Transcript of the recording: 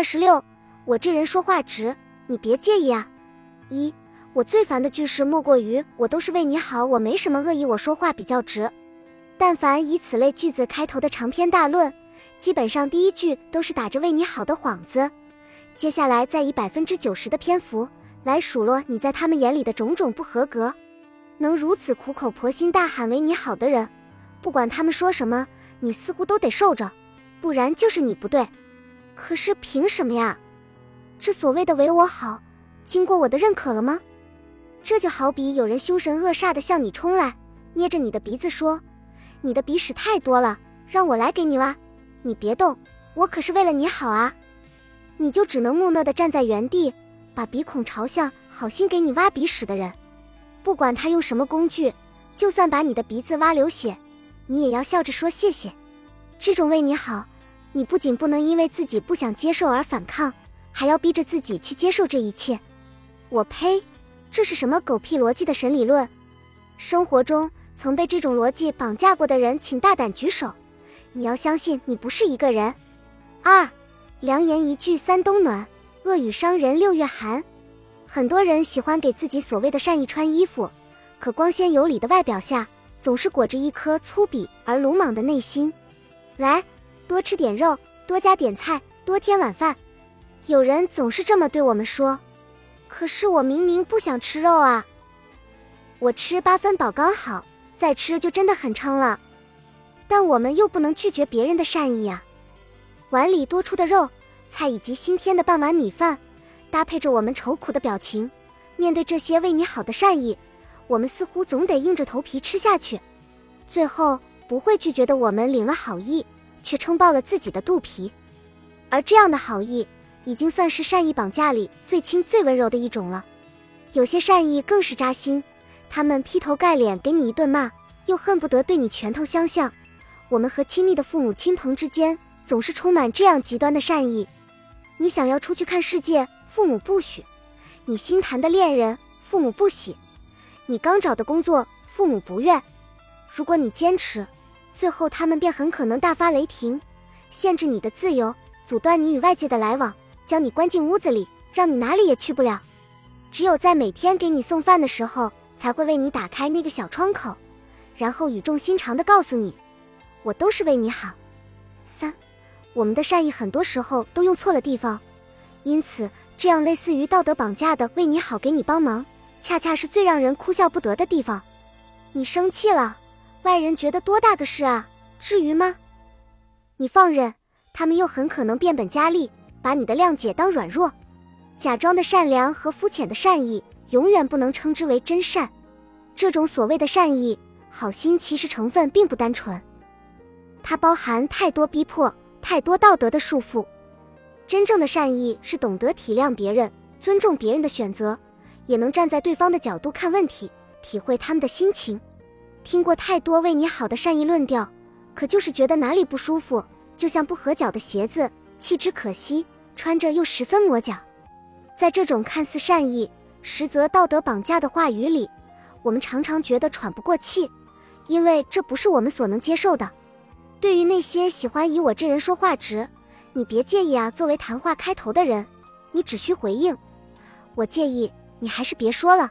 二十六，我这人说话直，你别介意啊。一，我最烦的句式莫过于“我都是为你好，我没什么恶意，我说话比较直”。但凡以此类句子开头的长篇大论，基本上第一句都是打着为你好的幌子，接下来再以百分之九十的篇幅来数落你在他们眼里的种种不合格。能如此苦口婆心大喊为你好的人，不管他们说什么，你似乎都得受着，不然就是你不对。可是凭什么呀？这所谓的为我好，经过我的认可了吗？这就好比有人凶神恶煞的向你冲来，捏着你的鼻子说：“你的鼻屎太多了，让我来给你挖。”你别动，我可是为了你好啊！你就只能木讷的站在原地，把鼻孔朝向好心给你挖鼻屎的人。不管他用什么工具，就算把你的鼻子挖流血，你也要笑着说谢谢。这种为你好。你不仅不能因为自己不想接受而反抗，还要逼着自己去接受这一切。我呸！这是什么狗屁逻辑的神理论？生活中曾被这种逻辑绑架过的人，请大胆举手。你要相信，你不是一个人。二，良言一句三冬暖，恶语伤人六月寒。很多人喜欢给自己所谓的善意穿衣服，可光鲜有礼的外表下，总是裹着一颗粗鄙而鲁莽的内心。来。多吃点肉，多加点菜，多添碗饭。有人总是这么对我们说，可是我明明不想吃肉啊。我吃八分饱刚好，再吃就真的很撑了。但我们又不能拒绝别人的善意啊。碗里多出的肉菜以及新添的半碗米饭，搭配着我们愁苦的表情，面对这些为你好的善意，我们似乎总得硬着头皮吃下去。最后不会拒绝的我们领了好意。却撑爆了自己的肚皮，而这样的好意已经算是善意绑架里最轻最温柔的一种了。有些善意更是扎心，他们劈头盖脸给你一顿骂，又恨不得对你拳头相向。我们和亲密的父母亲朋之间总是充满这样极端的善意。你想要出去看世界，父母不许；你心谈的恋人，父母不喜；你刚找的工作，父母不愿。如果你坚持。最后，他们便很可能大发雷霆，限制你的自由，阻断你与外界的来往，将你关进屋子里，让你哪里也去不了。只有在每天给你送饭的时候，才会为你打开那个小窗口，然后语重心长地告诉你：“我都是为你好。”三，我们的善意很多时候都用错了地方，因此这样类似于道德绑架的“为你好，给你帮忙”，恰恰是最让人哭笑不得的地方。你生气了。外人觉得多大个事啊？至于吗？你放任，他们又很可能变本加厉，把你的谅解当软弱。假装的善良和肤浅的善意，永远不能称之为真善。这种所谓的善意、好心，其实成分并不单纯，它包含太多逼迫、太多道德的束缚。真正的善意是懂得体谅别人，尊重别人的选择，也能站在对方的角度看问题，体会他们的心情。听过太多为你好的善意论调，可就是觉得哪里不舒服，就像不合脚的鞋子，弃之可惜，穿着又十分磨脚。在这种看似善意，实则道德绑架的话语里，我们常常觉得喘不过气，因为这不是我们所能接受的。对于那些喜欢以我这人说话直，你别介意啊。作为谈话开头的人，你只需回应：我介意，你还是别说了。